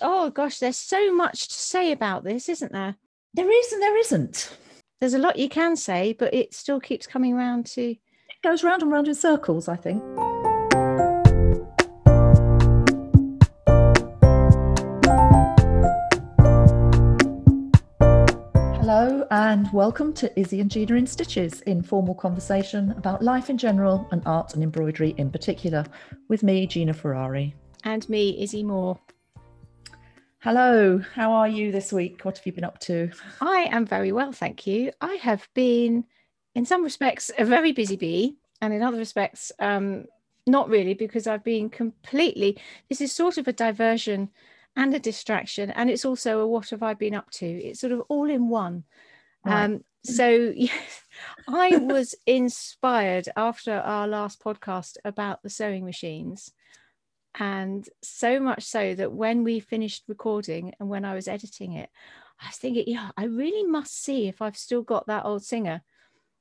Oh gosh, there's so much to say about this, isn't there? There is and there isn't. There's a lot you can say, but it still keeps coming round to. It goes round and round in circles, I think. Hello and welcome to Izzy and Gina in Stitches, informal conversation about life in general and art and embroidery in particular, with me, Gina Ferrari. And me, Izzy Moore. Hello, how are you this week? What have you been up to? I am very well, thank you. I have been, in some respects, a very busy bee, and in other respects, um, not really, because I've been completely. This is sort of a diversion and a distraction, and it's also a what have I been up to? It's sort of all in one. Right. Um, so yes, I was inspired after our last podcast about the sewing machines and so much so that when we finished recording and when I was editing it, I was thinking, yeah, I really must see if I've still got that old singer.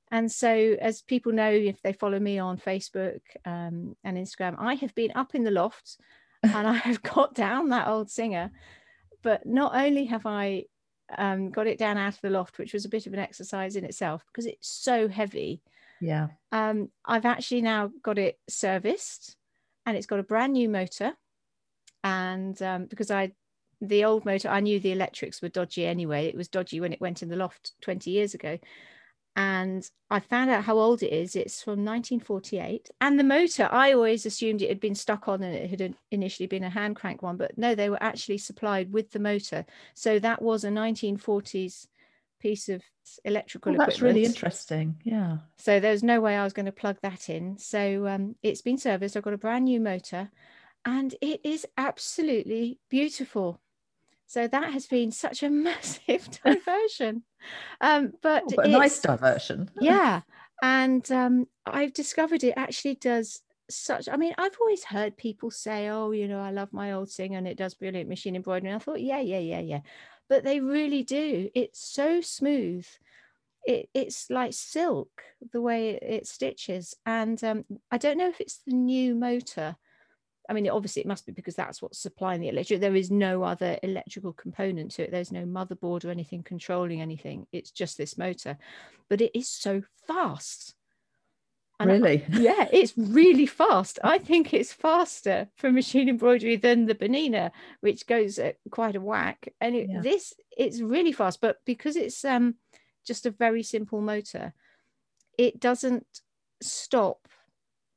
And so, as people know, if they follow me on Facebook um, and Instagram, I have been up in the loft and I have got down that old singer. But not only have I um, got it down out of the loft, which was a bit of an exercise in itself because it's so heavy. Yeah. Um, I've actually now got it serviced and it's got a brand new motor. And um, because I, the old motor, I knew the electrics were dodgy anyway. It was dodgy when it went in the loft 20 years ago. And I found out how old it is. It's from 1948. And the motor, I always assumed it had been stuck on and it had initially been a hand crank one, but no, they were actually supplied with the motor. So that was a 1940s piece of electrical well, that's really interesting. Yeah. So there's no way i was going to plug that in. So um, it's been serviced. I've got a brand new motor and it is absolutely beautiful. So that has been such a massive diversion. Um, but, oh, but a nice diversion. Yeah. And um, i've discovered it actually does such i mean i've always heard people say oh you know i love my old thing and it does brilliant machine embroidery. And i thought yeah yeah yeah yeah but they really do. It's so smooth. It, it's like silk the way it, stitches. And um, I don't know if it's the new motor. I mean, obviously, it must be because that's what's supplying the electric. There is no other electrical component to it. There's no motherboard or anything controlling anything. It's just this motor, but it is so fast. And really? I, yeah, it's really fast. I think it's faster for machine embroidery than the Bernina, which goes at quite a whack. And it, yeah. this, it's really fast, but because it's um just a very simple motor, it doesn't stop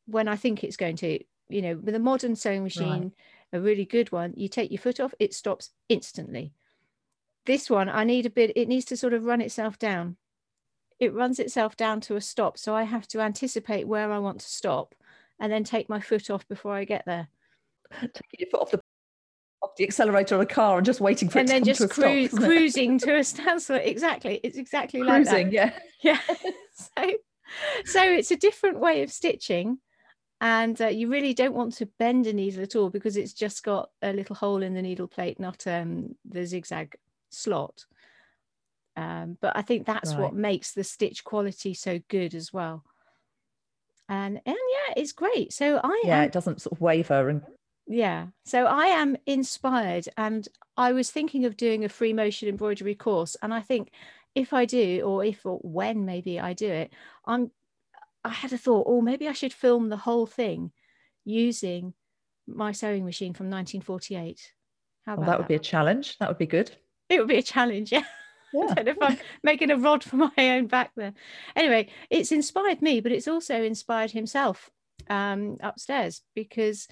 when I think it's going to. You know, with a modern sewing machine, right. a really good one, you take your foot off, it stops instantly. This one, I need a bit, it needs to sort of run itself down it runs itself down to a stop. So I have to anticipate where I want to stop and then take my foot off before I get there. Taking your foot off the off the accelerator of a car and just waiting for and it then just cru- stop, cruising to a standstill. Exactly. It's exactly cruising, like that. Yeah. Yeah. so so it's a different way of stitching and uh, you really don't want to bend a needle at all because it's just got a little hole in the needle plate not um, the zigzag slot um, but I think that's right. what makes the stitch quality so good as well. And and yeah, it's great. So I yeah, am, it doesn't sort of waver and yeah. So I am inspired, and I was thinking of doing a free motion embroidery course, and I think if I do, or if or when maybe I do it, I'm I had a thought, oh, maybe I should film the whole thing using my sewing machine from 1948. How about well, that, that would be a challenge. That would be good. It would be a challenge, yeah. Yeah. I don't know if I'm making a rod for my own back there. Anyway, it's inspired me, but it's also inspired himself um, upstairs because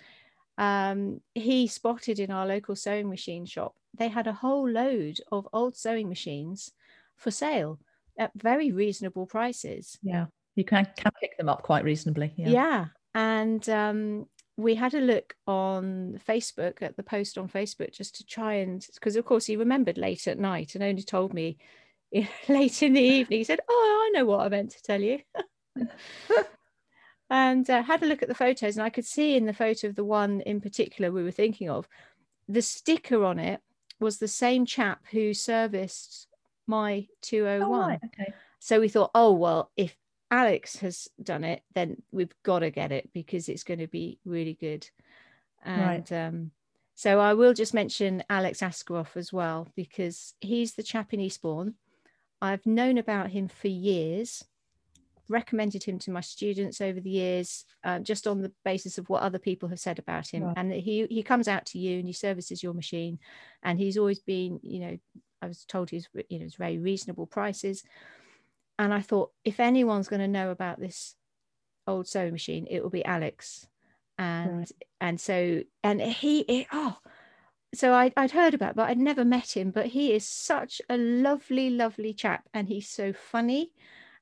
um, he spotted in our local sewing machine shop, they had a whole load of old sewing machines for sale at very reasonable prices. Yeah, you can, can pick them up quite reasonably. Yeah. yeah. And um, we had a look on Facebook at the post on Facebook just to try and because of course he remembered late at night and only told me late in the evening. He said, "Oh, I know what I meant to tell you." and uh, had a look at the photos, and I could see in the photo of the one in particular we were thinking of, the sticker on it was the same chap who serviced my 201. Oh, right. okay. So we thought, oh well, if Alex has done it, then we've got to get it because it's going to be really good. And right. um, So I will just mention Alex Askarov as well, because he's the chap in Eastbourne. I've known about him for years, recommended him to my students over the years, uh, just on the basis of what other people have said about him. Right. And he he comes out to you and he services your machine, and he's always been, you know, I was told he's you know, it's very reasonable prices. And I thought if anyone's going to know about this old sewing machine, it will be Alex and right. and so and he it, oh so I, would heard about but I'd never met him but he is such a lovely lovely chap and he's so funny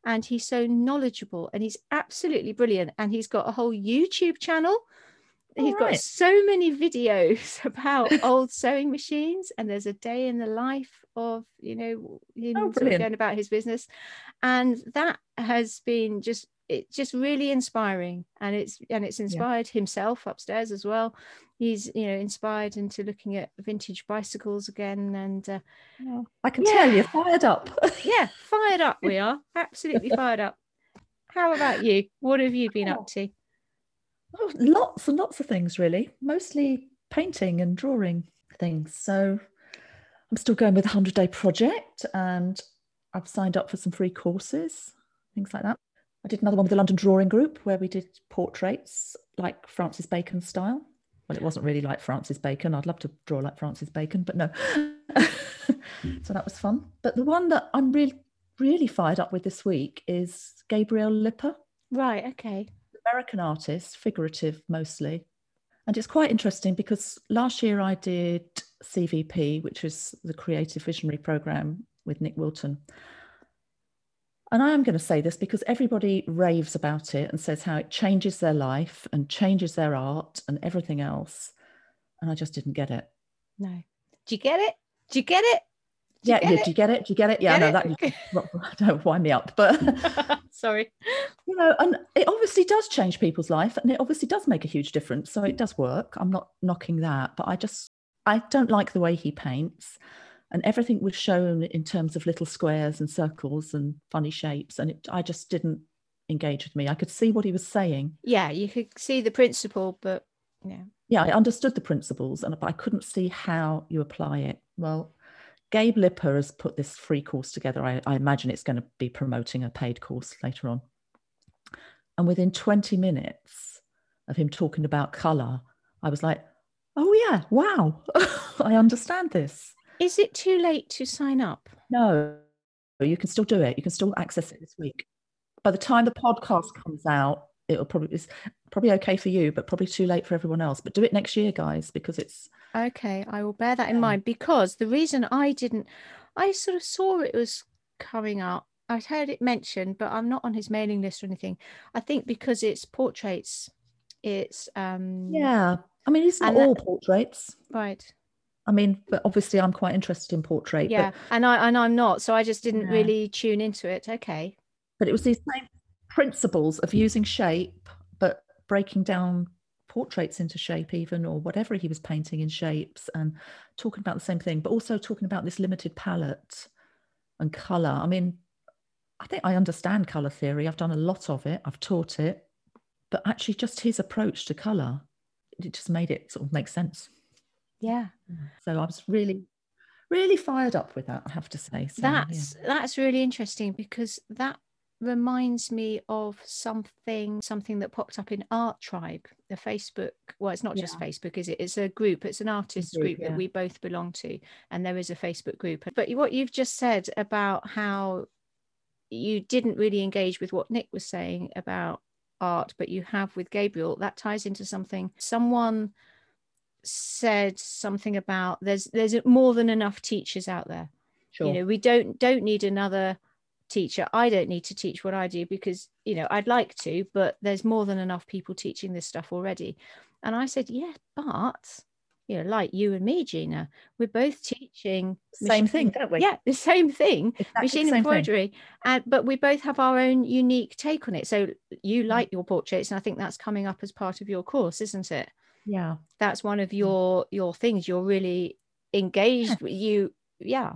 and he's so knowledgeable and he's absolutely brilliant and he's got a whole YouTube channel he's right. got so many videos about old sewing machines and there's a day in the life of you know him oh, going about his business. And that has been just it's just really inspiring. And it's and it's inspired yeah. himself upstairs as well. He's you know inspired into looking at vintage bicycles again. And uh, yeah. i can yeah. tell you're fired up. Yeah fired up we are. Absolutely fired up. How about you? What have you been up to oh, lots and lots of things really mostly painting and drawing things so i'm still going with the 100 day project and i've signed up for some free courses things like that I did another one with the London Drawing Group where we did portraits like Francis Bacon style. Well, it wasn't really like Francis Bacon. I'd love to draw like Francis Bacon, but no. so that was fun. But the one that I'm really, really fired up with this week is Gabriel Lipper. Right, okay. American artists, figurative mostly. And it's quite interesting because last year I did CVP, which is the Creative Visionary Program with Nick Wilton and I am going to say this because everybody raves about it and says how it changes their life and changes their art and everything else. And I just didn't get it. No. Do you get it? Do you get it? Do yeah, yeah. Do you get it? Do you get it? Yeah, get no, it? that don't wind me up. But sorry. You know, and it obviously does change people's life and it obviously does make a huge difference. So it does work. I'm not knocking that, but I just I don't like the way he paints and everything was shown in terms of little squares and circles and funny shapes and it, i just didn't engage with me i could see what he was saying yeah you could see the principle but yeah yeah i understood the principles and but i couldn't see how you apply it well gabe lipper has put this free course together i, I imagine it's going to be promoting a paid course later on and within 20 minutes of him talking about color i was like oh yeah wow i understand this is it too late to sign up? No, you can still do it. You can still access it this week. By the time the podcast comes out, it'll probably it's probably okay for you, but probably too late for everyone else. But do it next year, guys, because it's okay. I will bear that in mind because the reason I didn't, I sort of saw it was coming up. I'd heard it mentioned, but I'm not on his mailing list or anything. I think because it's portraits, it's um yeah. I mean, it's not all that, portraits, right? I mean, but obviously I'm quite interested in portrait. Yeah, but, and I and I'm not, so I just didn't yeah. really tune into it. Okay. But it was these same principles of using shape, but breaking down portraits into shape even or whatever he was painting in shapes and talking about the same thing but also talking about this limited palette and color i mean i think i understand color theory i've done a lot of it i've taught it but actually just his approach to color it just made it sort of make sense yeah. So I was really, really fired up with that, I have to say. So, that's yeah. that's really interesting because that reminds me of something something that popped up in art tribe the facebook well it's not yeah. just facebook is it it's a group it's an artist group, group yeah. that we both belong to and there is a facebook group but what you've just said about how you didn't really engage with what nick was saying about art but you have with gabriel that ties into something someone said something about there's there's more than enough teachers out there sure. you know we don't don't need another teacher i don't need to teach what i do because you know i'd like to but there's more than enough people teaching this stuff already. And i said yeah but you know like you and me gina we're both teaching same machine, thing don't we? Yeah the same thing exactly machine same embroidery thing. and but we both have our own unique take on it. So you mm. like your portraits and i think that's coming up as part of your course isn't it? Yeah. That's one of your your things. You're really engaged yeah. with you. Yeah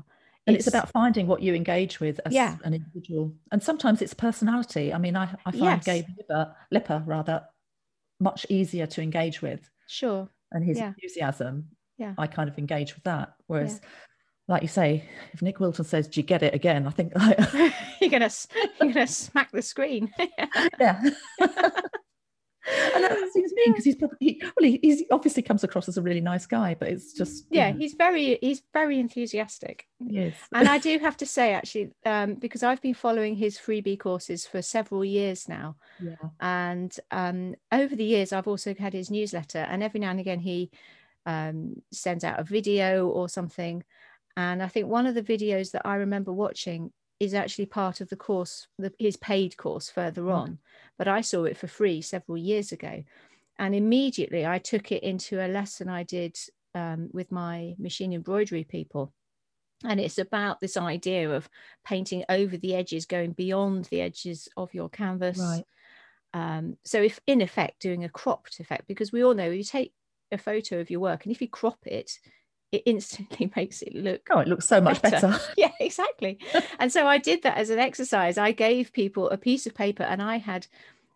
and it's, it's, about finding what you engage with as yeah. an individual and sometimes it's personality i mean i, I find yes. gabe lipper, lipper rather much easier to engage with sure and his yeah. enthusiasm Yeah. I kind of engage with that. Whereas, like you say, if Nick Wilton says, "Do you get it again?" I think I, you're gonna you're gonna smack the screen. yeah. And that seems mean because he's probably he, well, he he's obviously comes across as a really nice guy, but it's just yeah, know, he's very he's very enthusiastic. yes, and I do have to say, actually, um, because I've been following his freebie courses for several years now, yeah, and um, over the years, I've also had his newsletter, and every now and again, he um, sends out a video or something. And I think one of the videos that I remember watching is actually part of the course, the, his paid course further Right. on, but I saw it for free several years ago. And immediately I took it into a lesson I did um, with my machine embroidery people and it's about this idea of painting over the edges going beyond the edges of your canvas right, um, so if in effect doing a cropped effect because we all know you take a photo of your work and if you crop it it instantly makes it look oh, it looks so much Better. better. yeah exactly. And so i did that as an exercise. I gave people a piece of paper and i had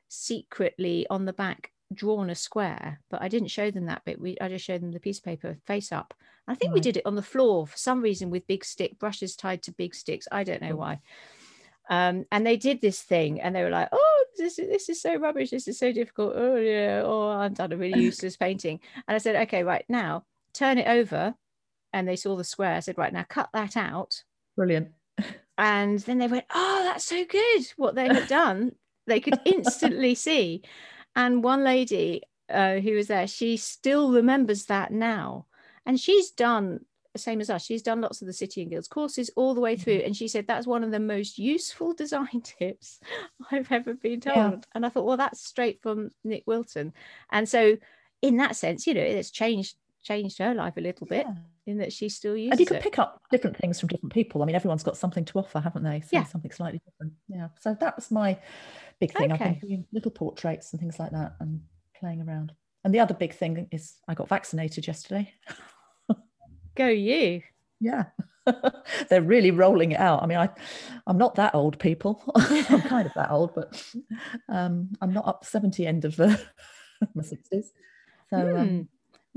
secretly on the back drawn a square but i didn't show them that bit. We i just showed them the piece of paper face up. I think we did it on the floor for some reason with big stick brushes tied to big sticks. I don't know why. Um, and they did this thing and they were like oh this is, this is so rubbish. This is so difficult. Oh yeah. Oh i've done a really useless painting. And i said okay right. Now turn it over and they saw the square i said right now cut that out. Brilliant. and then they went oh that's so good what they had done. They could instantly see. And one lady uh, who was there she still remembers that now. And she's done same as us she's done lots of the city and guilds courses all the way through. And she said that's one of the most useful design tips i've ever been told. Yeah. and i thought well that's straight from nick wilton and so in that sense you know it's changed changed her life a little bit Yeah. in that she still uses And you can it pick up different things from different people. I mean, everyone's got something to offer, haven't they? So Yeah. something slightly different. Yeah. So that was my big thing. I've been doing little portraits and things like that and playing around. And the other big thing is I got vaccinated yesterday. go you Yeah. They're really rolling it out. I mean, I, I'm not that old, people. I'm kind of that old, but um, I'm not up 70 end of uh, my 60s. So Hmm. um,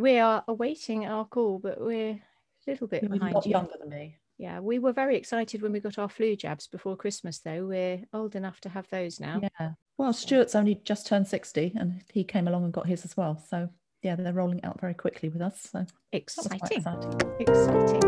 we are awaiting our call but we're a little bit you're behind you younger than me. Yeah, we were very excited when we got our flu jabs before Christmas, though. We're old enough to have those now. Yeah. Well, Stuart's only just turned 60 and he came along and got his as well. So yeah, they're rolling out very quickly with us. So that was quite Exciting. exciting. Exciting.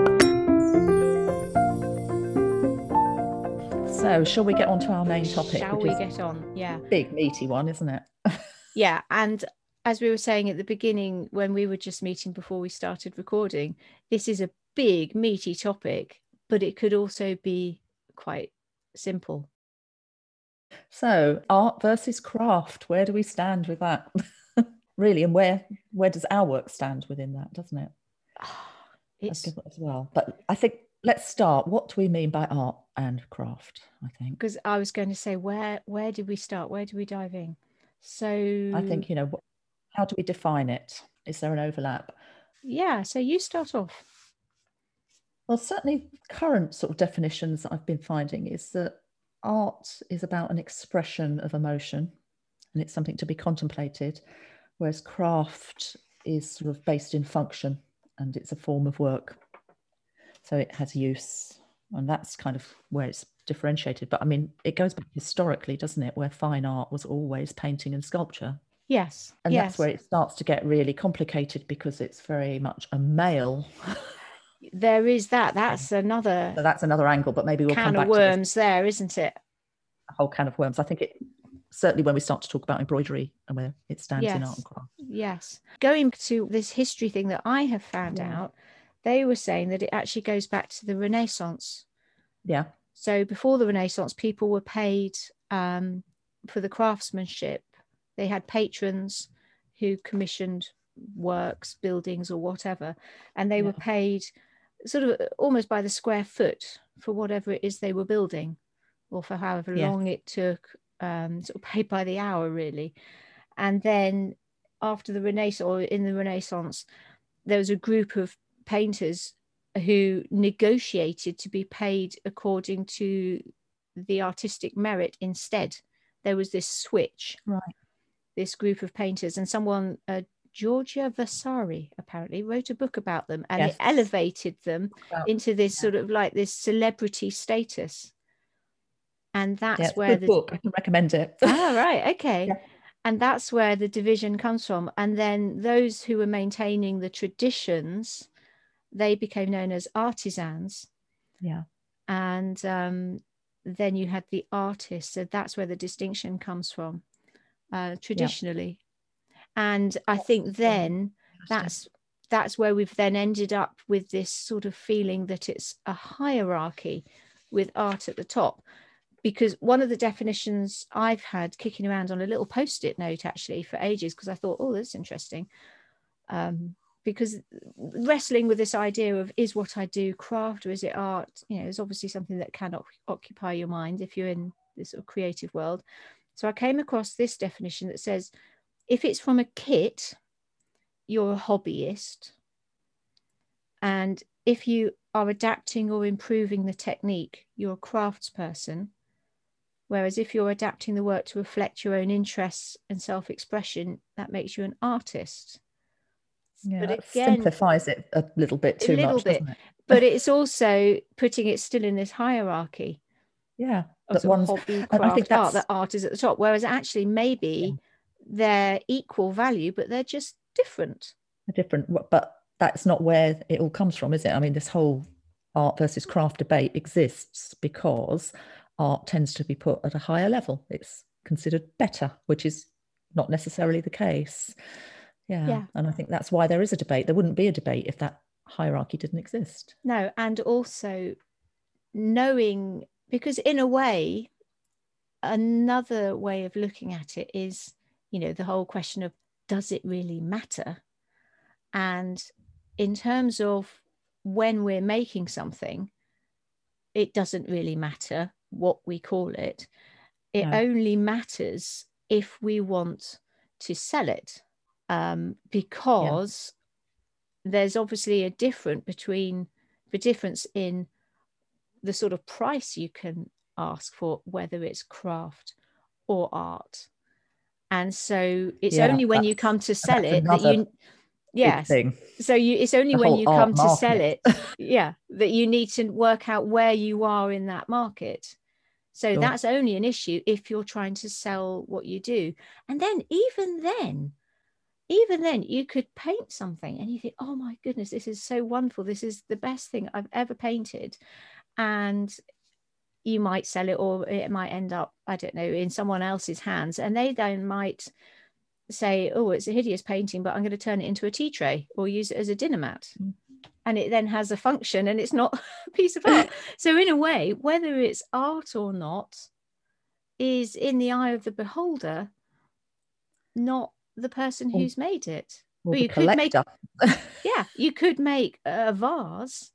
So shall we get on to our main topic? Shall we get on? Yeah. big meaty one, isn't it? Yeah. And as we were saying at the beginning, when we were just meeting before we started recording, this is a big, meaty topic, but it could also be quite simple. So art versus craft, where do we stand with that? really, and where where does our work stand within that, doesn't it? It's as well. But I think let's start. What do we mean by art and craft? I think. because I was going to say, where where did we start? Where do we dive in? So I think you know. How do we define it? Is there an overlap? yeah. So you start off. Well, certainly, current sort of definitions that I've been finding is that art is about an expression of emotion, and it's something to be contemplated, whereas craft is sort of based in function and it's a form of work. So it has use, and that's kind of where it's differentiated. But I mean, it goes back historically, doesn't it? Where fine art was always painting and sculpture. Yes. And yes. that's where it starts to get really complicated because it's very much a male. there is that. That's another So that's another angle, but maybe we'll come can back of to this worms there, isn't it? A whole can of worms. I think it certainly when we start to talk about embroidery and where it stands in art Yes. and craft. Yes. Going to this history thing that I have found Yeah. out, they were saying that it actually goes back to the Renaissance. Yeah, So before the Renaissance, people were paid um, for the craftsmanship. They had patrons who commissioned works, buildings, or whatever, and they were paid sort of almost by the square foot for whatever it is they were building, or for however Yeah. long it took, um, sort of paid by the hour, really. And then after the Renaissance, or in the Renaissance, there was a group of painters who negotiated to be paid according to the artistic merit instead. There was this switch, right. This group of painters, and someone, uh, Giorgio Vasari apparently wrote a book about them and Yes. it elevated them into this yeah. sort of like this celebrity status. And that's yeah, where the book. I can recommend it. ah right okay Yeah. and that's where the division comes from and then those who were maintaining the traditions they became known as artisans yeah. and um, then you had the artists so that's where the distinction comes from uh, traditionally. And i think then that's that's where we've then ended up with this sort of feeling that it's a hierarchy with art at the top. Because one of the definitions i've had kicking around on a little post-it note actually for ages because i thought oh that's interesting. Um, because wrestling with this idea of is what i do craft or is it art? You know is obviously something that can oc- occupy your mind if you're in this sort of creative world so i came across this definition that says if it's from a kit you're a hobbyist. And if you are adapting or improving the technique you're a craftsperson. Whereas if you're adapting the work to reflect your own interests and self-expression that makes you an artist. Yeah, but again- simplifies it a little bit too little much, bit. doesn't it? but it's also putting it still in this hierarchy. Yeah, that one's hobby I craft think art that art is at the top whereas actually maybe they're equal value but they're just different a different, but that's not where it all comes from, is it? I mean, this whole art versus craft debate exists because art tends to be put at a higher level. It's considered better, which is not necessarily the case. Yeah. Yeah. And I think that's why there is a debate. There wouldn't be a debate if that hierarchy didn't exist. no and also knowing because in a way another way of looking at it is you know the whole question of does it really matter? And in terms of when we're making something it doesn't really matter what we call it. It No. only matters if we want to sell it um, because there's obviously a difference between the difference in the sort of price you can ask for whether it's craft or art. And so it's Yeah, only when you come to sell it that you yes. Thing. so you it's only The when you come to sell it yeah that you need to work out where you are in that market. So Sure. that's only an issue if you're trying to sell what you do. And then even then even then you could paint something and you think oh my goodness this is so wonderful. This is the best thing i've ever painted and you might sell it or it might end up i don't know in someone else's hands. And they then might say oh it's a hideous painting but i'm going to turn it into a tea tray or use it as a dinner mat. Mm. and it then has a function and it's not a piece of art. So in a way whether it's art or not is in the eye of the beholder not the person who's made it. Or Well, you could make- yeah you could make a vase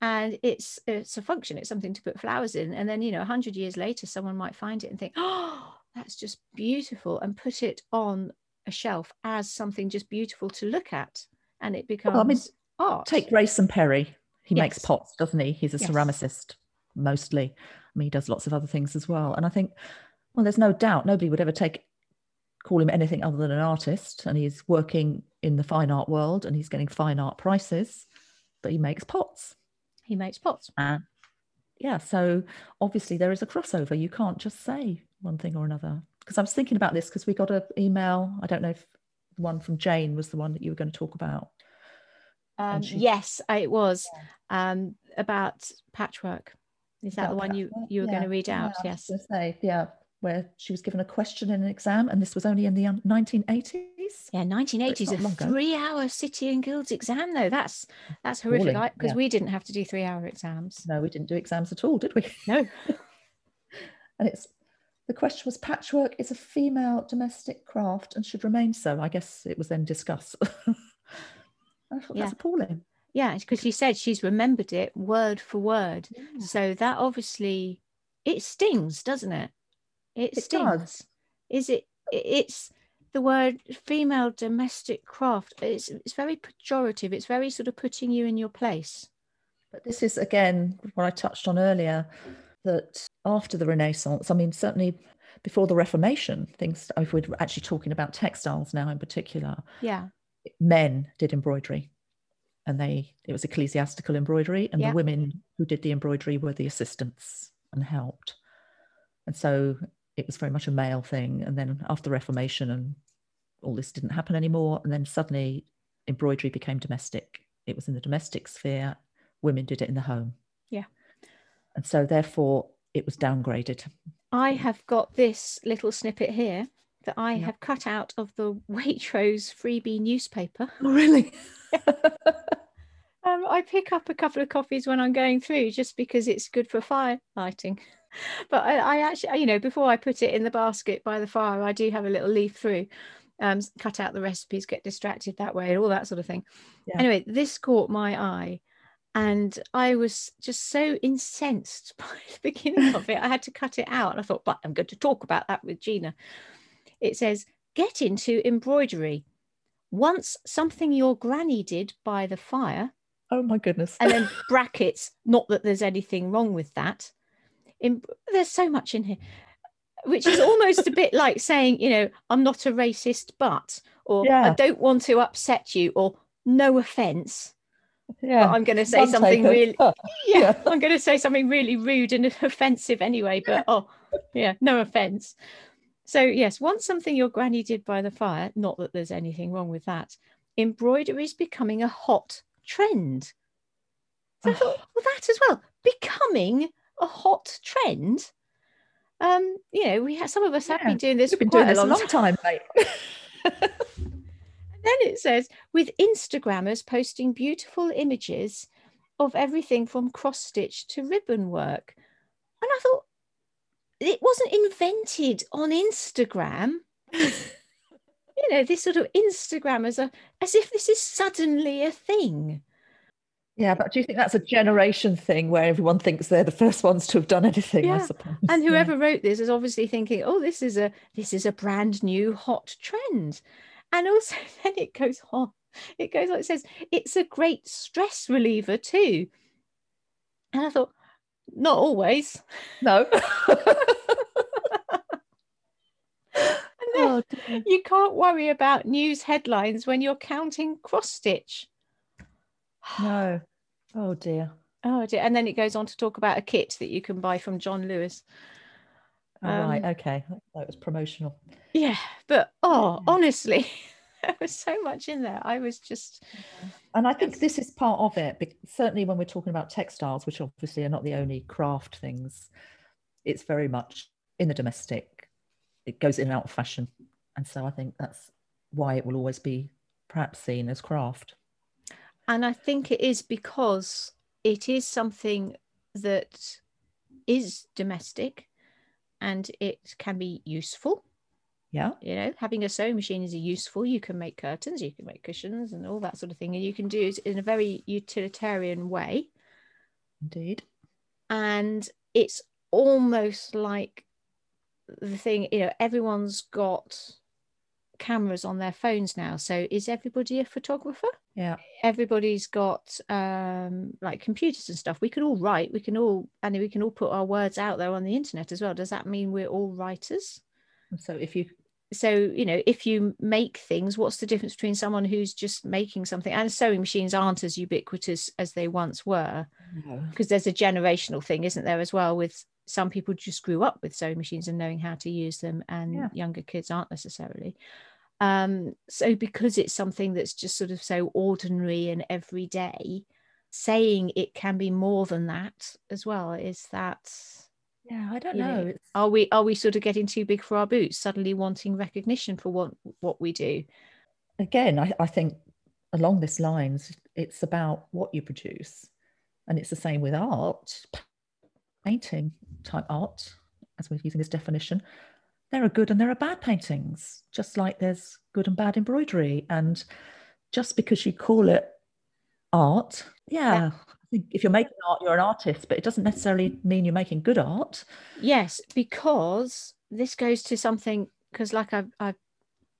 and it's it's a function it's something to put flowers in and then you know 100 years later someone might find it and think oh that's just beautiful and put it on a shelf as something just beautiful to look at and it becomes Well, I mean, art Take Grayson Perry. He makes pots, doesn't he? He's a Yes. ceramicist mostly. I mean, he does lots of other things as well. And I think, well, there's no doubt nobody would ever take call him anything other than an artist. And he's working in the fine art world and he's getting fine art prices, but he makes pots. He makes pots And yeah, so obviously there is a crossover. You can't just say one thing or another. Because I was thinking about this because we got an email. I don't know if the one from Jane was the one that you were going to talk about. um, she- yes it was um, about patchwork is that About the one you patchwork? you were going to read out was yes say, yeah, where she was given a question in an exam, and this was only in the um, 1980s. Yeah, 1980s, a three-hour City and Guilds exam, though. That's that's horrific. Because yeah. we didn't have to do three-hour exams. No, we didn't do exams at all, did we? No. And it's the question was patchwork is a female domestic craft and should remain so. I guess it was then discussed. I thought Yeah. that's appalling. Yeah, because she said she's remembered it word for word. So that obviously it stings, doesn't it? It, It stings. does. Is it- It's the word female domestic craft. It's it's very pejorative. It's very sort of putting you in your place. But this is again what I touched on earlier that after the Renaissance, I mean, certainly before the Reformation, things, if we're actually talking about textiles now in particular, Yeah. men did embroidery and they it was ecclesiastical embroidery and Yeah. the women who did the embroidery were the assistants and helped and so it was very much a male thing and then after the reformation and all this didn't happen anymore and then suddenly embroidery became domestic it was in the domestic sphere women did it in the home Yeah. and so therefore it was downgraded I have got this little snippet here that I Yeah. have cut out of the Waitrose freebie newspaper. oh really Um, I pick up a couple of copies when I'm going through just because it's good for fire lighting. But I, I actually, you know, before I put it in the basket by the fire, I do have a little leaf through, um, cut out the recipes, get distracted that way, and all that sort of thing. Yeah. Anyway, this caught my eye, and I was just so incensed by the beginning of it. I had to cut it out. And I thought, but I'm going to talk about that with Gina. It says, get into embroidery. Once something your granny did by the fire, oh my goodness and then brackets, not that there's anything wrong with that. In, there's so much in here, which is almost a bit like saying, you know, I'm not a racist, but, or I don't want to upset you, or no offense, yeah but I'm going to say something really, yeah, Yeah. I'm going to say something really rude and offensive anyway, but oh, yeah, no offense. So, yes, once something your granny did by the fire, not that there's anything wrong with that, embroidery is becoming a hot trend. So I thought, well, that as well, becoming a hot trend. Um, you know, we have some of us have Yeah, been doing this You've been doing this a a long long time. time, mate. Then it says, with Instagrammers posting beautiful images of everything from cross stitch to ribbon work. And I thought, it wasn't invented on Instagram. you know, this sort of Instagrammers are as if this is suddenly a thing. Yeah, but do you think that's a generation thing where everyone thinks they're the first ones to have done anything? I suppose. And Yeah. whoever wrote this is obviously thinking, oh, this is a this is a brand new hot trend. And also then it goes on. It goes on, it says it's a great stress reliever too. And I thought, not always. no. Oh, you can't worry about news headlines when you're counting cross stitch. No. Oh dear. Oh dear. And then it goes on to talk about a kit that you can buy from John Lewis. All right. Um, Okay. That was promotional. Yeah, but oh, Yeah. honestly, there was so much in there. I was just And I think this is part of it. Certainly, when we're talking about textiles, which obviously are not the only craft things, it's very much in the domestic. It goes in and out of fashion, and so I think that's why it will always be perhaps seen as craft. And I think it is because it is something that is domestic and it can be useful. Yeah. You know, having a sewing machine is useful. You can make curtains, you can make cushions, and all that sort of thing. And you can do it in a very utilitarian way. Indeed. And it's almost like the thing, you know, everyone's got cameras on their phones now. So is everybody a photographer? Yeah. everybody's got um like computers and stuff we can all write we can all and we can all put our words out there on the internet as well does that mean we're all writers so if you so you know if you make things what's the difference between someone who's just making something and sewing machines aren't as ubiquitous as they once were because there's a generational thing isn't there as well with some people just grew up with sewing machines and knowing how to use them and Yeah. younger kids aren't necessarily um so because it's something that's just sort of so ordinary and everyday saying it can be more than that as well is that yeah, I don't know, know. Are we are we sort of getting too big for our boots suddenly wanting recognition for what what we do again, I, I think along this lines, it's about what you produce. And it's the same with art, painting type art, as we're using this definition. There are good and there are bad paintings, just like there's good and bad embroidery. And just because you call it art, yeah, I think if you're making art, you're an artist, but it doesn't necessarily mean you're making good art. Yes, because this goes to something because, like I've, I've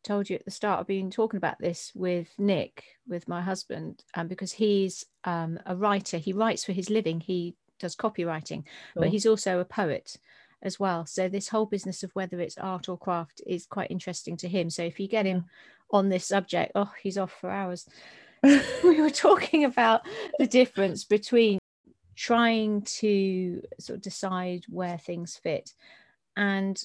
told you at the start, I've been talking about this with Nick, with my husband, um, because he's um, a writer. He writes for his living. He does copywriting, but he's also a poet as well. So this whole business of whether it's art or craft is quite interesting to him. So if you get him on this subject. Oh, he's off for hours. we were talking about the difference between trying to sort of decide where things fit. And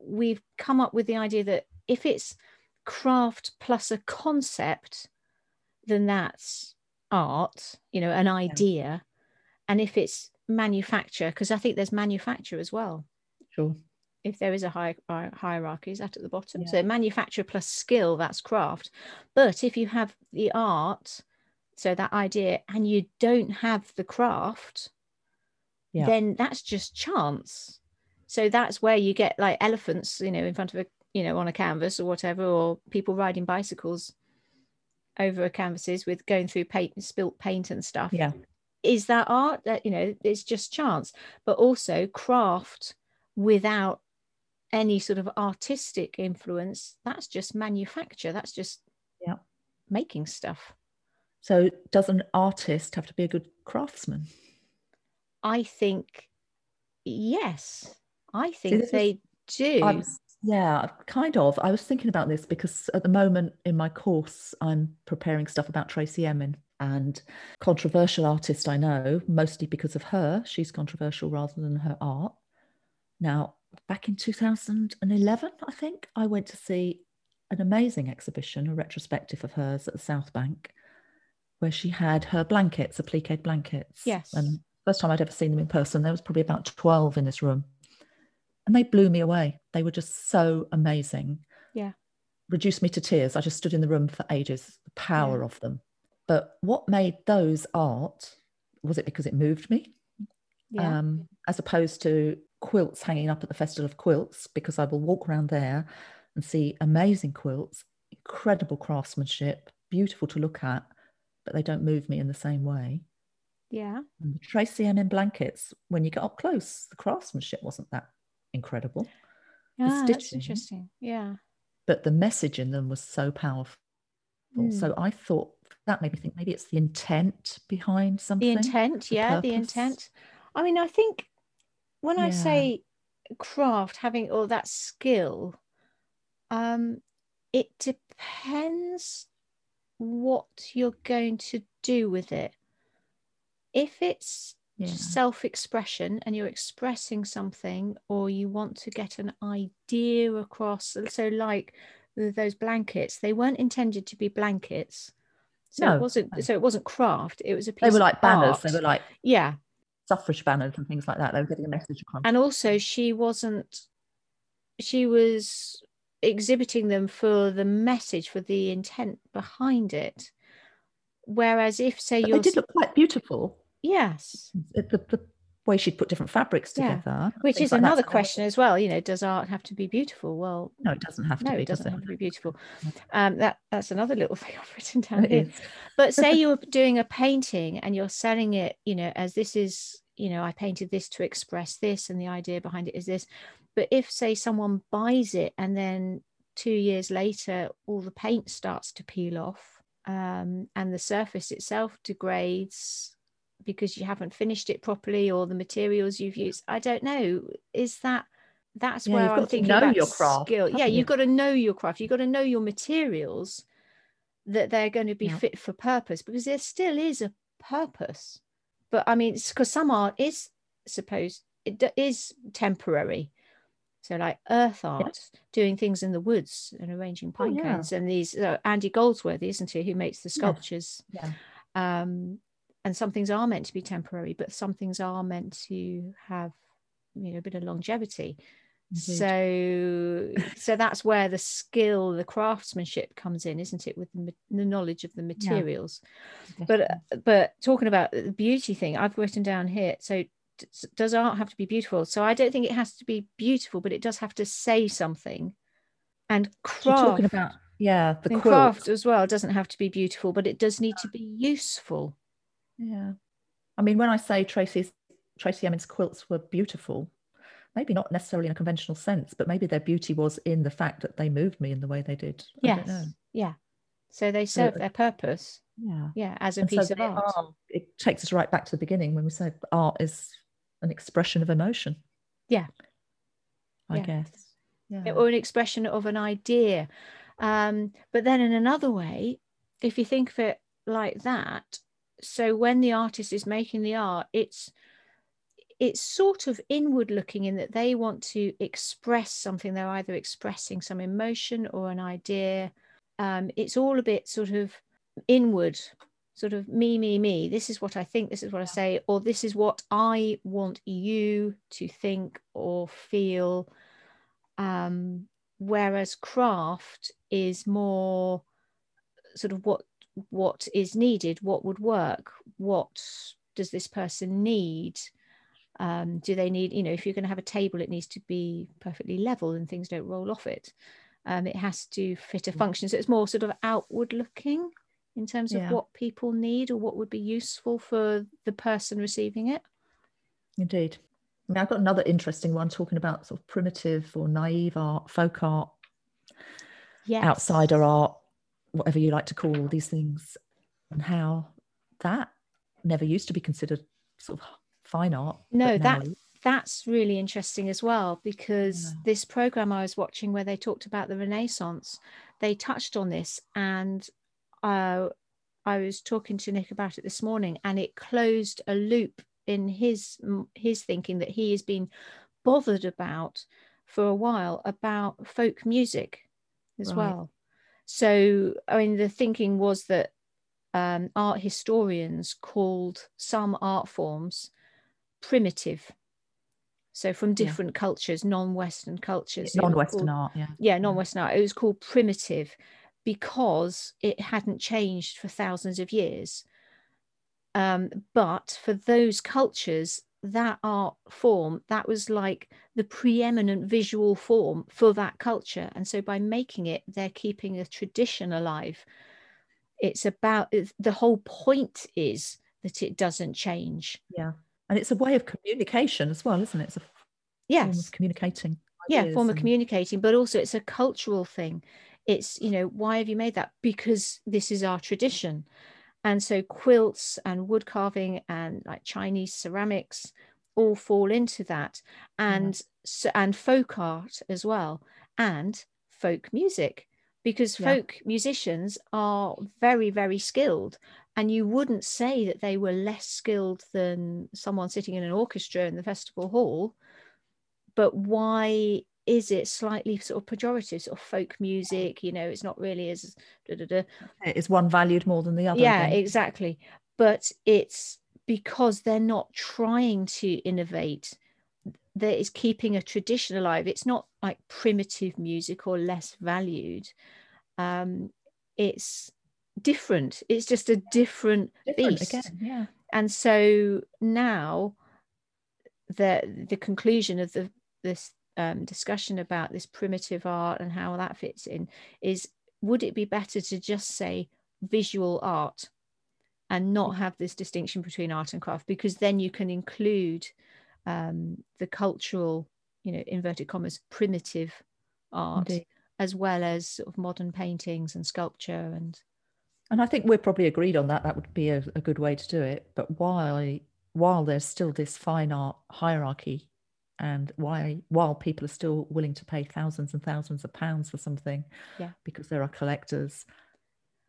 we've come up with the idea that if it's craft plus a concept, then that's art, you know, an idea. And if it's manufacture, because I think there's manufacture as well. Sure. If there is a hierarchy, is that at the bottom? Yeah. So manufacture plus skill, that's craft. But if you have the art, so that idea, and you don't have the craft, yeah. then that's just chance. So that's where you get like elephants, you know, in front of a, you know, on a canvas or whatever, or people riding bicycles over canvases with going through paint, spilt paint and stuff. Yeah. Is that art? That you know, it's just chance, but also craft without any sort of artistic influence. That's just manufacture. That's just yeah, making stuff. So, does an artist have to be a good craftsman? I think yes. I think they do. Was, yeah, kind of. I was thinking about this because at the moment in my course, I'm preparing stuff about Tracey Emin and controversial artist I know, mostly because of her. She's controversial rather than her art. Now, back in 2011, I think, I went to see an amazing exhibition, a retrospective of hers at the South Bank, where she had her blankets, applique blankets. Yes. And first time I'd ever seen them in person, there was probably about 12 in this room and they blew me away. They were just so amazing. Yeah. Reduced me to tears. I just stood in the room for ages, the power yeah. of them. But what made those art was it because it moved me? Yeah. Um, as opposed to quilts hanging up at the Festival of Quilts, because I will walk around there and see amazing quilts, incredible craftsmanship, beautiful to look at, but they don't move me in the same way. Yeah. And the Tracey Emin blankets, when you get up close, the craftsmanship wasn't that incredible. Yeah, that's interesting. Yeah. But the message in them was so powerful. Mm. So I thought that made me think maybe it's the intent behind something. The intent, the yeah, purpose. the intent. I mean, I think when yeah. I say craft, having all that skill, um, it depends what you're going to do with it. If it's yeah. self-expression and you're expressing something or you want to get an idea across so like those blankets they weren't intended to be blankets so no. it wasn't so it wasn't craft it was a piece they were like banners art. they were like yeah suffrage banners and things like that they were getting a message across and also she wasn't she was exhibiting them for the message for the intent behind it whereas if say you did look quite beautiful Yes. The, the way she'd put different fabrics together. Yeah. Which is like another question as well. You know, does art have to be beautiful? Well, no, it doesn't have to no, be. it doesn't does have to be beautiful. Um, that that's another little thing I've written down it here. Is. But say you're doing a painting and you're selling it, you know, as this is, you know, I painted this to express this, and the idea behind it is this. But if, say, someone buys it and then two years later, all the paint starts to peel off um, and the surface itself degrades because you haven't finished it properly or the materials you've used i don't know. Is that that's yeah, where i'm thinking know about your craft skill. yeah you? you've got to know your craft. You've got to know your materials that they're going to be yeah. fit for purpose because there still is a purpose. But i mean because some art is supposed it is temporary. So like earth art doing things in the woods and arranging pine oh, yeah. cones and these uh, andy goldsworthy isn't he who makes the sculptures. Yeah. um and some things are meant to be temporary but some things are meant to have you know a bit of longevity. Indeed. so so that's where the skill the craftsmanship comes in isn't it with the, the knowledge of the materials? Yeah. but but talking about the beauty thing i've written down here so does art have to be beautiful? So i don't think it has to be beautiful but it does have to say something. And craft You're talking about yeah the craft as well doesn't have to be beautiful but it does need to be useful yeah. I mean, when I say Tracey's Tracey Emin's quilts were beautiful, maybe not necessarily in a conventional sense, but maybe their beauty was in the fact that they moved me in the way they did. I yes. Yeah. So they serve their purpose. Yeah. Yeah. As a and piece so of art. Are, it takes us right back to the beginning when we said art is an expression of emotion. Yeah. I yeah. guess. Yeah. Or an expression of an idea. Um, but then in another way, if you think of it like that, so when the artist is making the art, it's it's sort of inward looking in that they want to express something. They're either expressing some emotion or an idea. Um, it's all a bit sort of inward, sort of me, me, me. This is what I think, this is what I say, or this is what I want you to think or feel. Um, whereas craft is more sort of what what is needed, what would work, what does this person need um, do they need, you know, if you're going to have a table, it needs to be perfectly level and things don't roll off it. Um, it has to fit a mm. function. So it's more sort of outward looking in terms of yeah. what people need or what would be useful for the person receiving it. Indeed. I mean, I've got another interesting one talking about sort of primitive or naive art, folk art, yes. outsider art, whatever you like to call all these things, and how that never used to be considered sort of fine art. No, that that's really interesting as well because yeah. this program I was watching where they talked about the Renaissance, they touched on this, and uh, I was talking to Nick about it this morning, and it closed a loop in his his thinking that he has been bothered about for a while about folk music as right. well. So, I mean, the thinking was that um, art historians called some art forms primitive. So from different yeah. cultures non-western cultures non-western called, art yeah yeah. non-western art. It was called primitive because it hadn't changed for thousands of years. Um, but for those cultures that art form that was like the preeminent visual form for that culture. And so by making it they're keeping a tradition alive. It's about the whole point is that it doesn't change. Yeah. And it's a way of communication as well isn't it? It's a yes. form of communicating yeah form and... of communicating but also it's a cultural thing. It's you know why have you made that? Because this is our tradition and so quilts and wood carving and like chinese ceramics all fall into that and yeah. so, and folk art as well and folk music because folk yeah. musicians are very very skilled and you wouldn't say that they were less skilled than someone sitting in an orchestra in the festival hall but why is it slightly sort of pejorative sort of folk music you know it's not really as da, da, da. is one valued more than the other yeah exactly but it's because they're not trying to innovate that is keeping a tradition alive it's not like primitive music or less valued um it's different. It's just a different, different beast. Again, yeah. And so now the the conclusion of the this um, discussion about this primitive art and how that fits in is would it be better to just say visual art and not have this distinction between art and craft because then you can include um, the cultural you know inverted commas primitive art Indeed. as well as sort of modern paintings and sculpture and and I think we're probably agreed on that. That would be a, a good way to do it. But while while there's still this fine art hierarchy, and why while people are still willing to pay thousands and thousands of pounds for something, yeah, because there are collectors,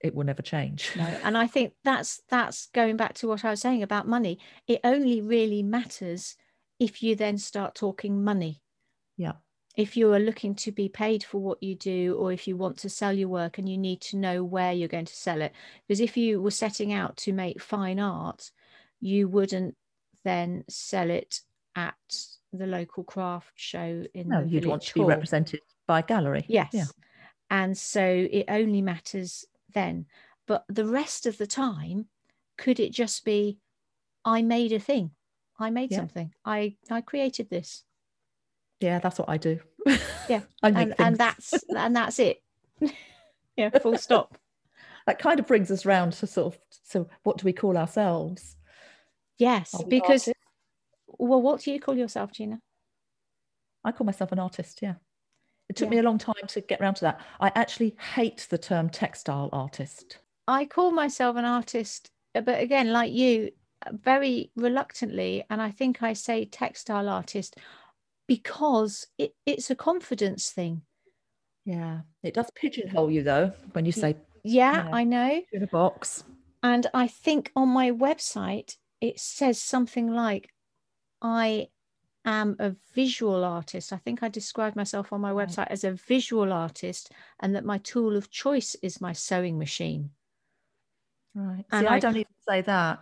it will never change. No, and I think that's that's going back to what I was saying about money. It only really matters if you then start talking money. Yeah if you are looking to be paid for what you do or if you want to sell your work and you need to know where you're going to sell it because if you were setting out to make fine art you wouldn't then sell it at the local craft show in no you'd want to hall. be represented by a gallery. Yes. Yeah. and so it only matters then. But the rest of the time could it just be i made a thing. I made yeah. something. I i created this. Yeah that's what i do. Yeah. I and, and that's and that's it. Yeah full stop. That kind of brings us round to sort of so what do we call ourselves? Yes because artists? Well what do you call yourself gina i call myself an artist yeah it took yeah. me a long time to get around to that i actually hate the term textile artist i call myself an artist uh, but again like you uh, very reluctantly and i think i say textile artist because it, it's a confidence thing. Yeah, it does pigeonhole you though when you say Yeah, Yeah. I know. in a box. And I think on my website, it says something like, I am a visual artist. I think I described myself on my website as a visual artist and that my tool of choice is my sewing machine. Right. And See, I, I- don't even say that.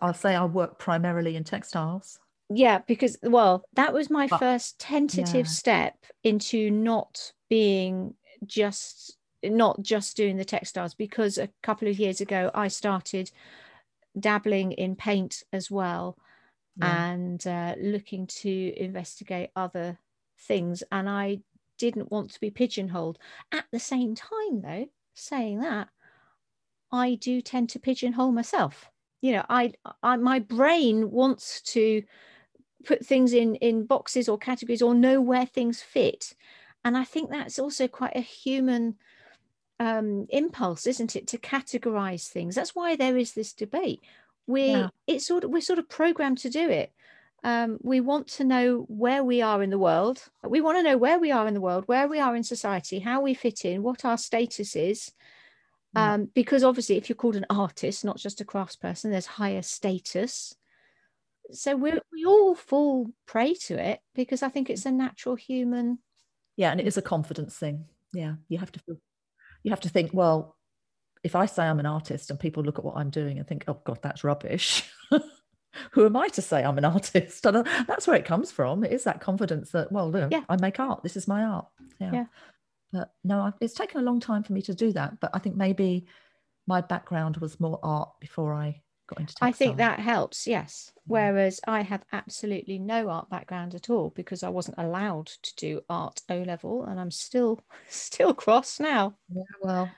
I'll say I work primarily in textiles. Yeah, because, well, that was my But- first tentative yeah. step into not being just not just doing the textiles because a couple of years ago I started dabbling in paint as well Yeah. and uh, looking to investigate other things. And I didn't want to be pigeonholed. At the same time, though, saying that, I do tend to pigeonhole myself. You know, I, I my brain wants to put things in in boxes or categories or know where things fit, and I think that's also quite a human um, impulse, isn't it, to categorize things? That's why there is this debate. We Yeah. it's sort of we're sort of programmed to do it. Um, we want to know where we are in the world. We want to know where we are in the world, where we are in society, how we fit in, what our status is. Yeah. Um, because obviously, if you're called an artist, not just a craftsperson, there's higher status. So we we all fall prey to it because I think it's a natural human. Yeah, and it is a confidence thing. Yeah, you have to feel, you have to think. Well, if I say I'm an artist and people look at what I'm doing and think, "Oh God, that's rubbish," who am I to say I'm an artist? And that's where it comes from. It is that confidence that, well, look, Yeah. I make art. This is my art. Yeah. Yeah. But no, I- it's taken a long time for me to do that. But I think maybe my background was more art before I got into. I think that helps, yes. Whereas I have absolutely no art background at all because I wasn't allowed to do art O level, and I'm still still cross now. Yeah, well,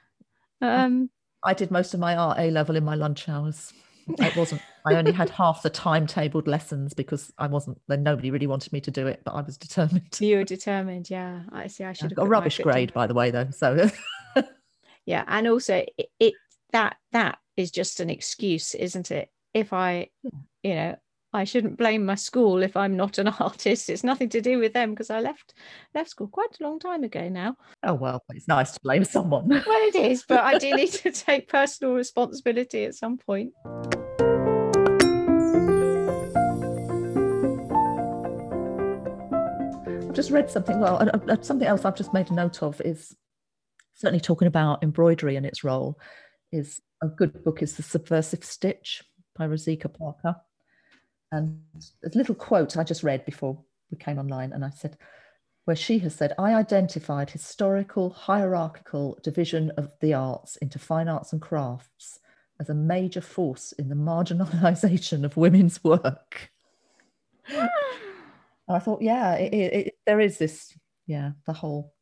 Um, I did most of my art A level in my lunch hours. It wasn't. I only had half the timetabled lessons because I wasn't. Then nobody really wanted me to do it, but I was determined. you were determined, yeah. I see. I should have got a rubbish grade, by the way, though. So Yeah, and also it, it that that is just an excuse, isn't it? If I, Yeah. you know, I shouldn't blame my school if I'm not an artist. It's nothing to do with them because I left left school quite a long time ago now. oh well, it's nice to blame someone. Well, it is, but I do need to take personal responsibility at some point. I've just read something. Well, uh, something else I've just made a note of is certainly talking about embroidery and its role. Is a good book is The Subversive Stitch by Rozsika Parker, and a little quote I just read before we came online, and I said, where she has said, I identified historical hierarchical division of the arts into fine arts and crafts as a major force in the marginalisation of women's work. I thought, yeah, it, it, it- there is this, yeah, the whole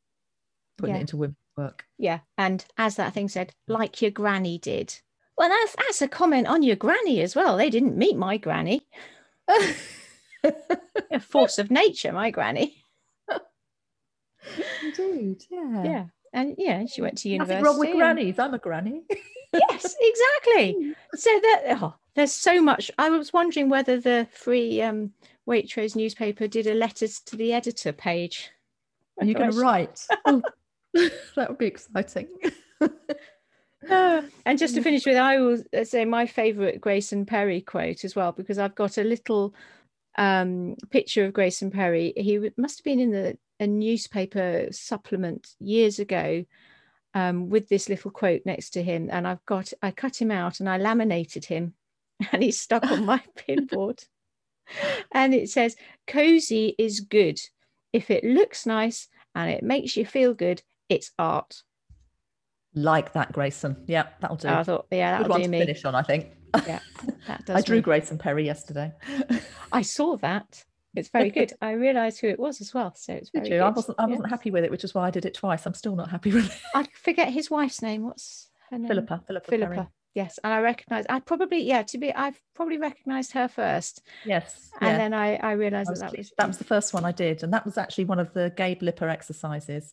putting Yeah. it into women's work. Yeah, and as that thing said, like your granny did. Well, that's that's a comment on your granny as well. They didn't meet my granny. A force of nature, my granny. Indeed, yeah. Yeah, and yeah, she went to university. Nothing wrong with and- grannies. I'm a granny. yes, exactly. So that oh, there's so much. I was wondering whether the free um, Waitrose newspaper did a letters to the editor page. Are you going to write? Oh, that would be exciting. And just to finish with, I will uh, say my favourite Grayson Perry quote as well, because I've got a little um, picture of Grayson Perry. He must have been in the a newspaper supplement years ago um, with this little quote next to him, and I've got I cut him out and I laminated him, and he's stuck on my pinboard. And it says, "Cozy is good. If it looks nice and it makes you feel good, it's art." Like that, Grayson. Yeah, that'll do. Oh, I thought, yeah, that'll one do to me. finish on, I think. Yeah, that does I drew me. Grayson Perry yesterday. I saw that. It's very good. I realised who it was as well, so it's very Did you? I wasn't. I wasn't Yes. happy with it, which is why I did it twice. I'm still not happy with it. I forget his wife's name. What's her name? Philippa. Philippa. Perry. Philippa. Yes, and I recognise. I probably yeah. To be, I've probably recognised her first, Yes. and yeah. then I I realised that was that was that was the first one I did, and that was actually one of the Gabe Lipper exercises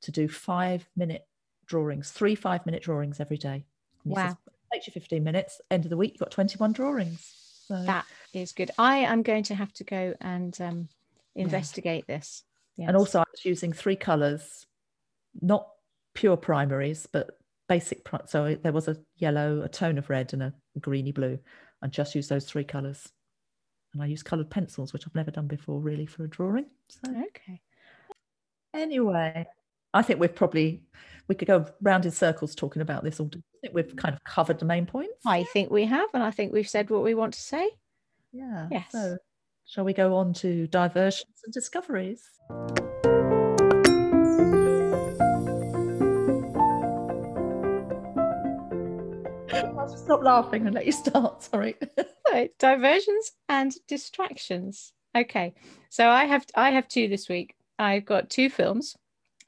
to do five minute drawings, three five minute drawings every day. And he says, Wow. takes you 15 minutes. End of the week, you've got 21 drawings. So that is good. I am going to have to go and um, investigate this. and also I was using three colours not pure primaries, but basic. Pri- so there was a yellow, a tone of red, and a greeny blue. I just used those three colours. And I use coloured pencils, which I've never done before really for a drawing. So Okay. anyway, I think we've probably we could go round in circles talking about this all. day. I think we've kind of covered the main points. I think we have, and I think we've said what we want to say. Yeah. Yes. So shall we go on to diversions and discoveries? I'll just stop laughing and let you start. Sorry. Right, diversions and distractions. Okay, so I have I have two this week. I've got two films,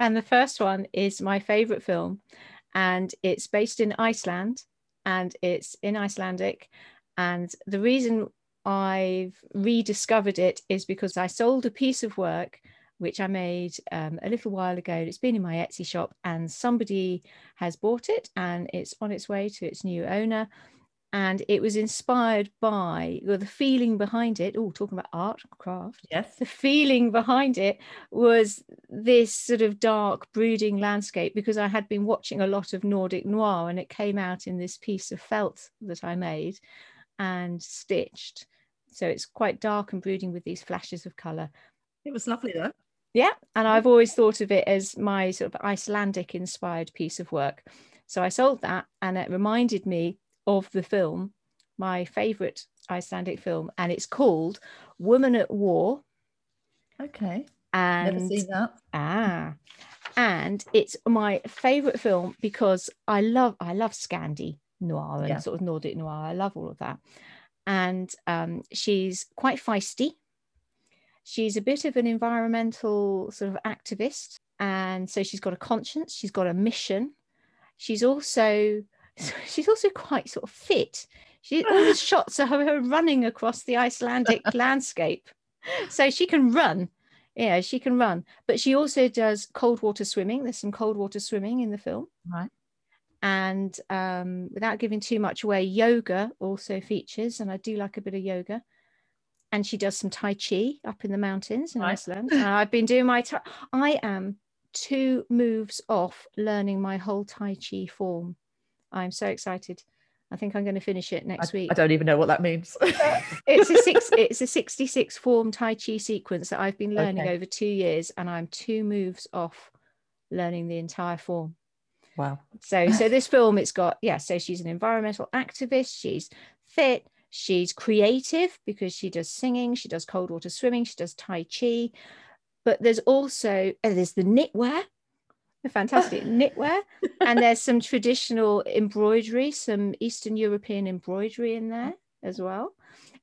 and the first one is my favorite film, and it's based in Iceland, and it's in Icelandic, and the reason I've rediscovered it is because I sold a piece of work which I made um, a little while ago. It's been in my Etsy shop, and somebody has bought it, and it's on its way to its new owner. And it was inspired by well, the feeling behind it. Oh, talking about art, craft. Yes. The feeling behind it was this sort of dark, brooding landscape because I had been watching a lot of Nordic noir, and it came out in this piece of felt that I made and stitched. So it's quite dark and brooding with these flashes of colour. It was lovely though. Yeah, and I've always thought of it as my sort of Icelandic inspired piece of work. So I sold that, and it reminded me of the film, my favourite Icelandic film, and it's called Woman at War. Okay. And Never seen that. ah, and it's my favourite film because I love I love Scandi noir and Yeah. sort of Nordic noir. I love all of that, and um, she's quite feisty. She's a bit of an environmental sort of activist, and so she's got a conscience. She's got a mission. She's also she's also quite sort of fit. She all the shots are her running across the Icelandic landscape, so she can run. Yeah, she can run, but she also does cold water swimming. There's some cold water swimming in the film, Right. and um, without giving too much away, yoga also features, and I do like a bit of yoga. And she does some tai chi up in the mountains in Right. Iceland. And I've been doing my. Tai- I am two moves off learning my whole tai chi form. I'm so excited. I think I'm going to finish it I, next week. I don't even know what that means. it's a six it's a 66 form tai chi sequence that i've been learning Okay. over two years and i'm two moves off learning the entire form wow. so so this film it's got yeah so she's an environmental activist she's fit she's creative because she does singing she does cold water swimming she does tai chi but there's also there's the knitwear fantastic. Knitwear and there's some traditional embroidery some eastern european embroidery in there as well.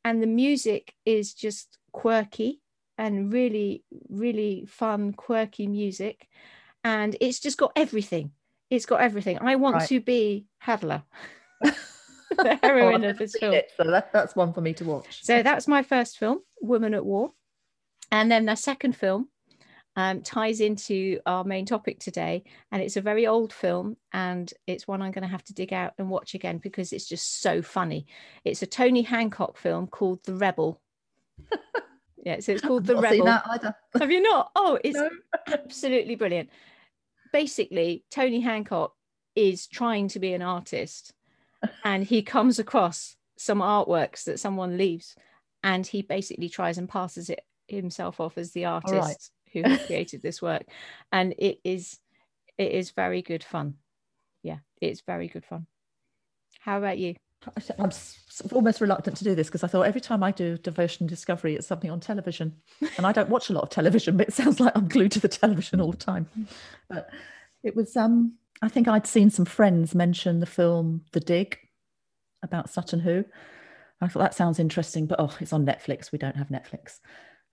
And the music is just quirky and really really fun quirky music. And it's just got everything. It's got everything. I want Right. to be Halla. The Oh, heroine of this film. it, so that, that's one for me to watch. so that's my first film woman at war. And then the second film um, ties into our main topic today and it's a very old film and it's one i'm going to have to dig out and watch again because it's just so funny. It's a tony hancock film called the rebel. Yeah so it's called the rebel. have you not? Oh it's No. absolutely brilliant. Basically tony hancock is trying to be an artist and he comes across some artworks that someone leaves and he basically tries and passes it himself off as the artist. Who has created this work and it is it is very good fun yeah it's very good fun how about you I'm almost reluctant to do this because I thought every time I do devotion discovery, it's something on television, and I don't watch a lot of television, but it sounds like I'm glued to the television all the time. But it was, um, I think I'd seen some friends mention the film The Dig about Sutton Hoo. I thought that sounds interesting, but oh, it's on Netflix. We don't have Netflix.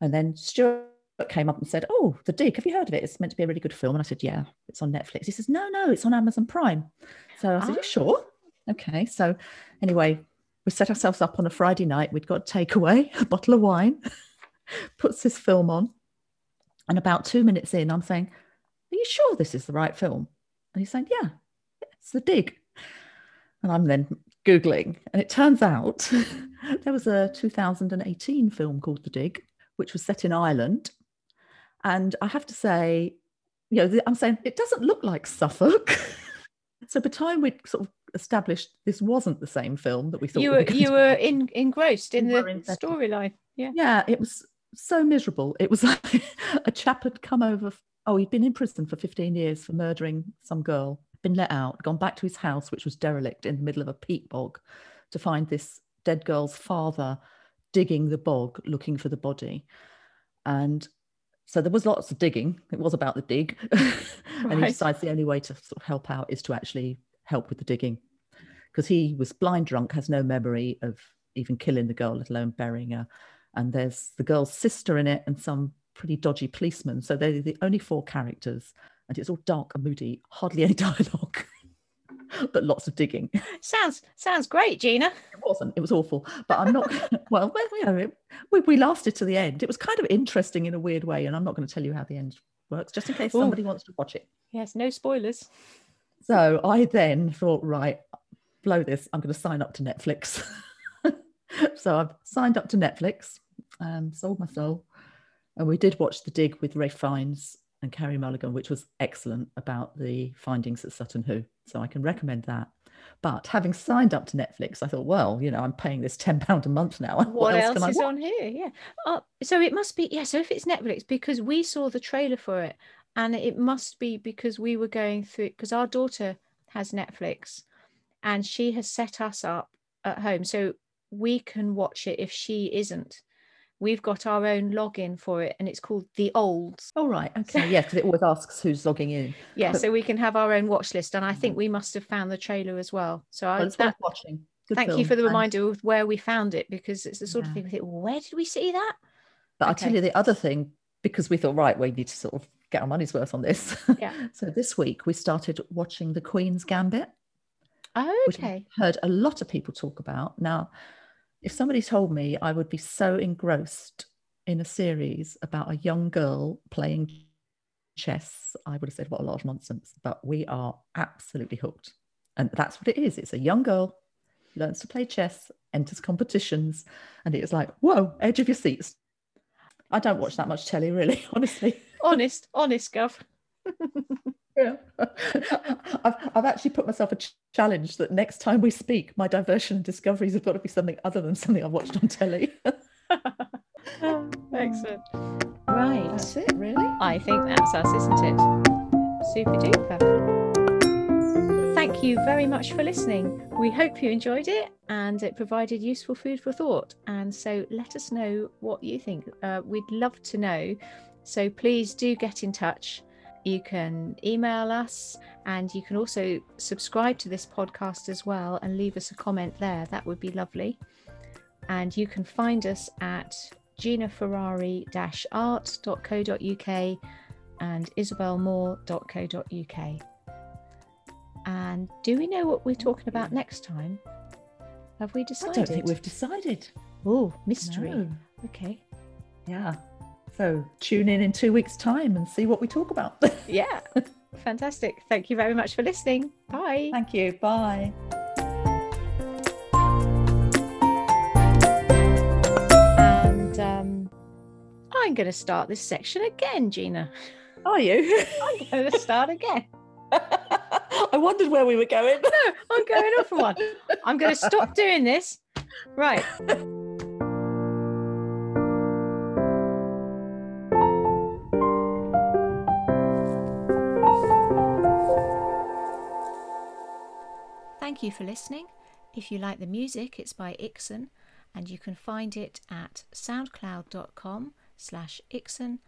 And then Stuart came up and said, "Oh, The Dig. Have you heard of it? It's meant to be a really good film." And I said, "Yeah, it's on Netflix." He says, "No, no, it's on Amazon Prime." So I said, Ah. "You sure?" Okay, so anyway, we set ourselves up on a Friday night. We'd got takeaway, a bottle of wine, puts this film on. And about two minutes in, I'm saying, Are you sure this is the right film? And he's saying, Yeah, it's the dig. And I'm then Googling, and it turns out there was a 2018 film called The Dig, which was set in Ireland. And I have to say, you know, I'm saying it doesn't look like Suffolk. so by the time we'd sort of established this wasn't the same film that we thought you we were going you were in, engrossed in We the storyline. Yeah. Yeah, it was so miserable. It was like a chap had come over. Oh, he'd been in prison for 15 years for murdering some girl, been let out, gone back to his house, which was derelict in the middle of a peat bog, to find this dead girl's father digging the bog looking for the body. And so there was lots of digging. It was about the dig. and he decides the only way to sort of help out is to actually help with the digging. Because he was blind drunk, has no memory of even killing the girl, let alone burying her. And there's the girl's sister in it and some pretty dodgy policeman. So they're the only four characters. And it's all dark and moody, hardly any dialogue, but lots of digging. Sounds sounds great, Gina. It wasn't. It was awful. But I'm not. well, well, you know, it, we, we lasted to the end. It was kind of interesting in a weird way, and I'm not going to tell you how the end works, just in case Ooh. somebody wants to watch it. Yes, no spoilers. So I then thought, right, blow this. I'm going to sign up to Netflix. so I've signed up to Netflix, um, sold my soul, and we did watch The Dig with Ralph Fiennes and Carey Mulligan, which was excellent about the findings at Sutton Hoo. So I can recommend that. But having signed up to Netflix, I thought, well, you know, I'm paying this ten pound a month now. What, else can is watch? on here? Yeah. Oh, so it must be yeah. So if it's Netflix, because we saw the trailer for it, and it must be because we were going through because our daughter has Netflix, and she has set us up at home, so we can watch it if she isn't. We've got our own login for it, and it's called The Olds. Oh right, okay, yeah, because it always asks who's logging in. Yeah, But- so we can have our own watch list, and I mm-hmm. think we must have found the trailer as well. So I, Well, that, worth watching. Good thank you for the reminder of where we found it because it's the sort of thing we think, well, where did we see that? But I'll tell you the other thing, because we thought, right, we need to sort of get our money's worth on this. Yeah. so this week we started watching The Queen's Gambit, which Okay. I've heard a lot of people talk about. Now, if somebody told me I would be so engrossed in a series about a young girl playing chess, I would have said, what a lot of nonsense. But we are absolutely hooked. And that's what it is. It's a young girl learns to play chess, enters competitions, and it's like, whoa, edge of your seats. I don't watch that much telly, really, honestly. honest, honest, Gov. Yeah. I've, I've actually put myself a ch- challenge that next time we speak, my diversion and discoveries have got to be something other than something I've watched on telly. Excellent. Right. That's it, really. I think that's us, isn't it? Super duper. Thank you very much for listening. We hope you enjoyed it and it provided useful food for thought. And so let us know what you think. Uh, we'd love to know. So please do get in touch. You can email us and you can also subscribe to this podcast as well and leave us a comment there. That would be lovely. And you can find us at ginaferrari-art.co.uk and isabelmoore.co.uk. And do we know what we're talking about next time? Have we decided? I don't think we've decided. Oh, mystery. No. Okay. Yeah. So tune in in two weeks' time and see what we talk about. Yeah. Fantastic. Thank you very much for listening. Bye. Thank you. Bye. And um, I'm going to start this section again, Gina. Are you? I'm going to start again. I wondered where we were going. No, I'm going off for one. I'm going to stop doing this. Right. Thank you for listening. If you like the music, it's by Ixon, and you can find it at soundcloud.com slash Ixon,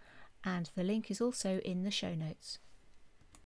and the link is also in the show notes.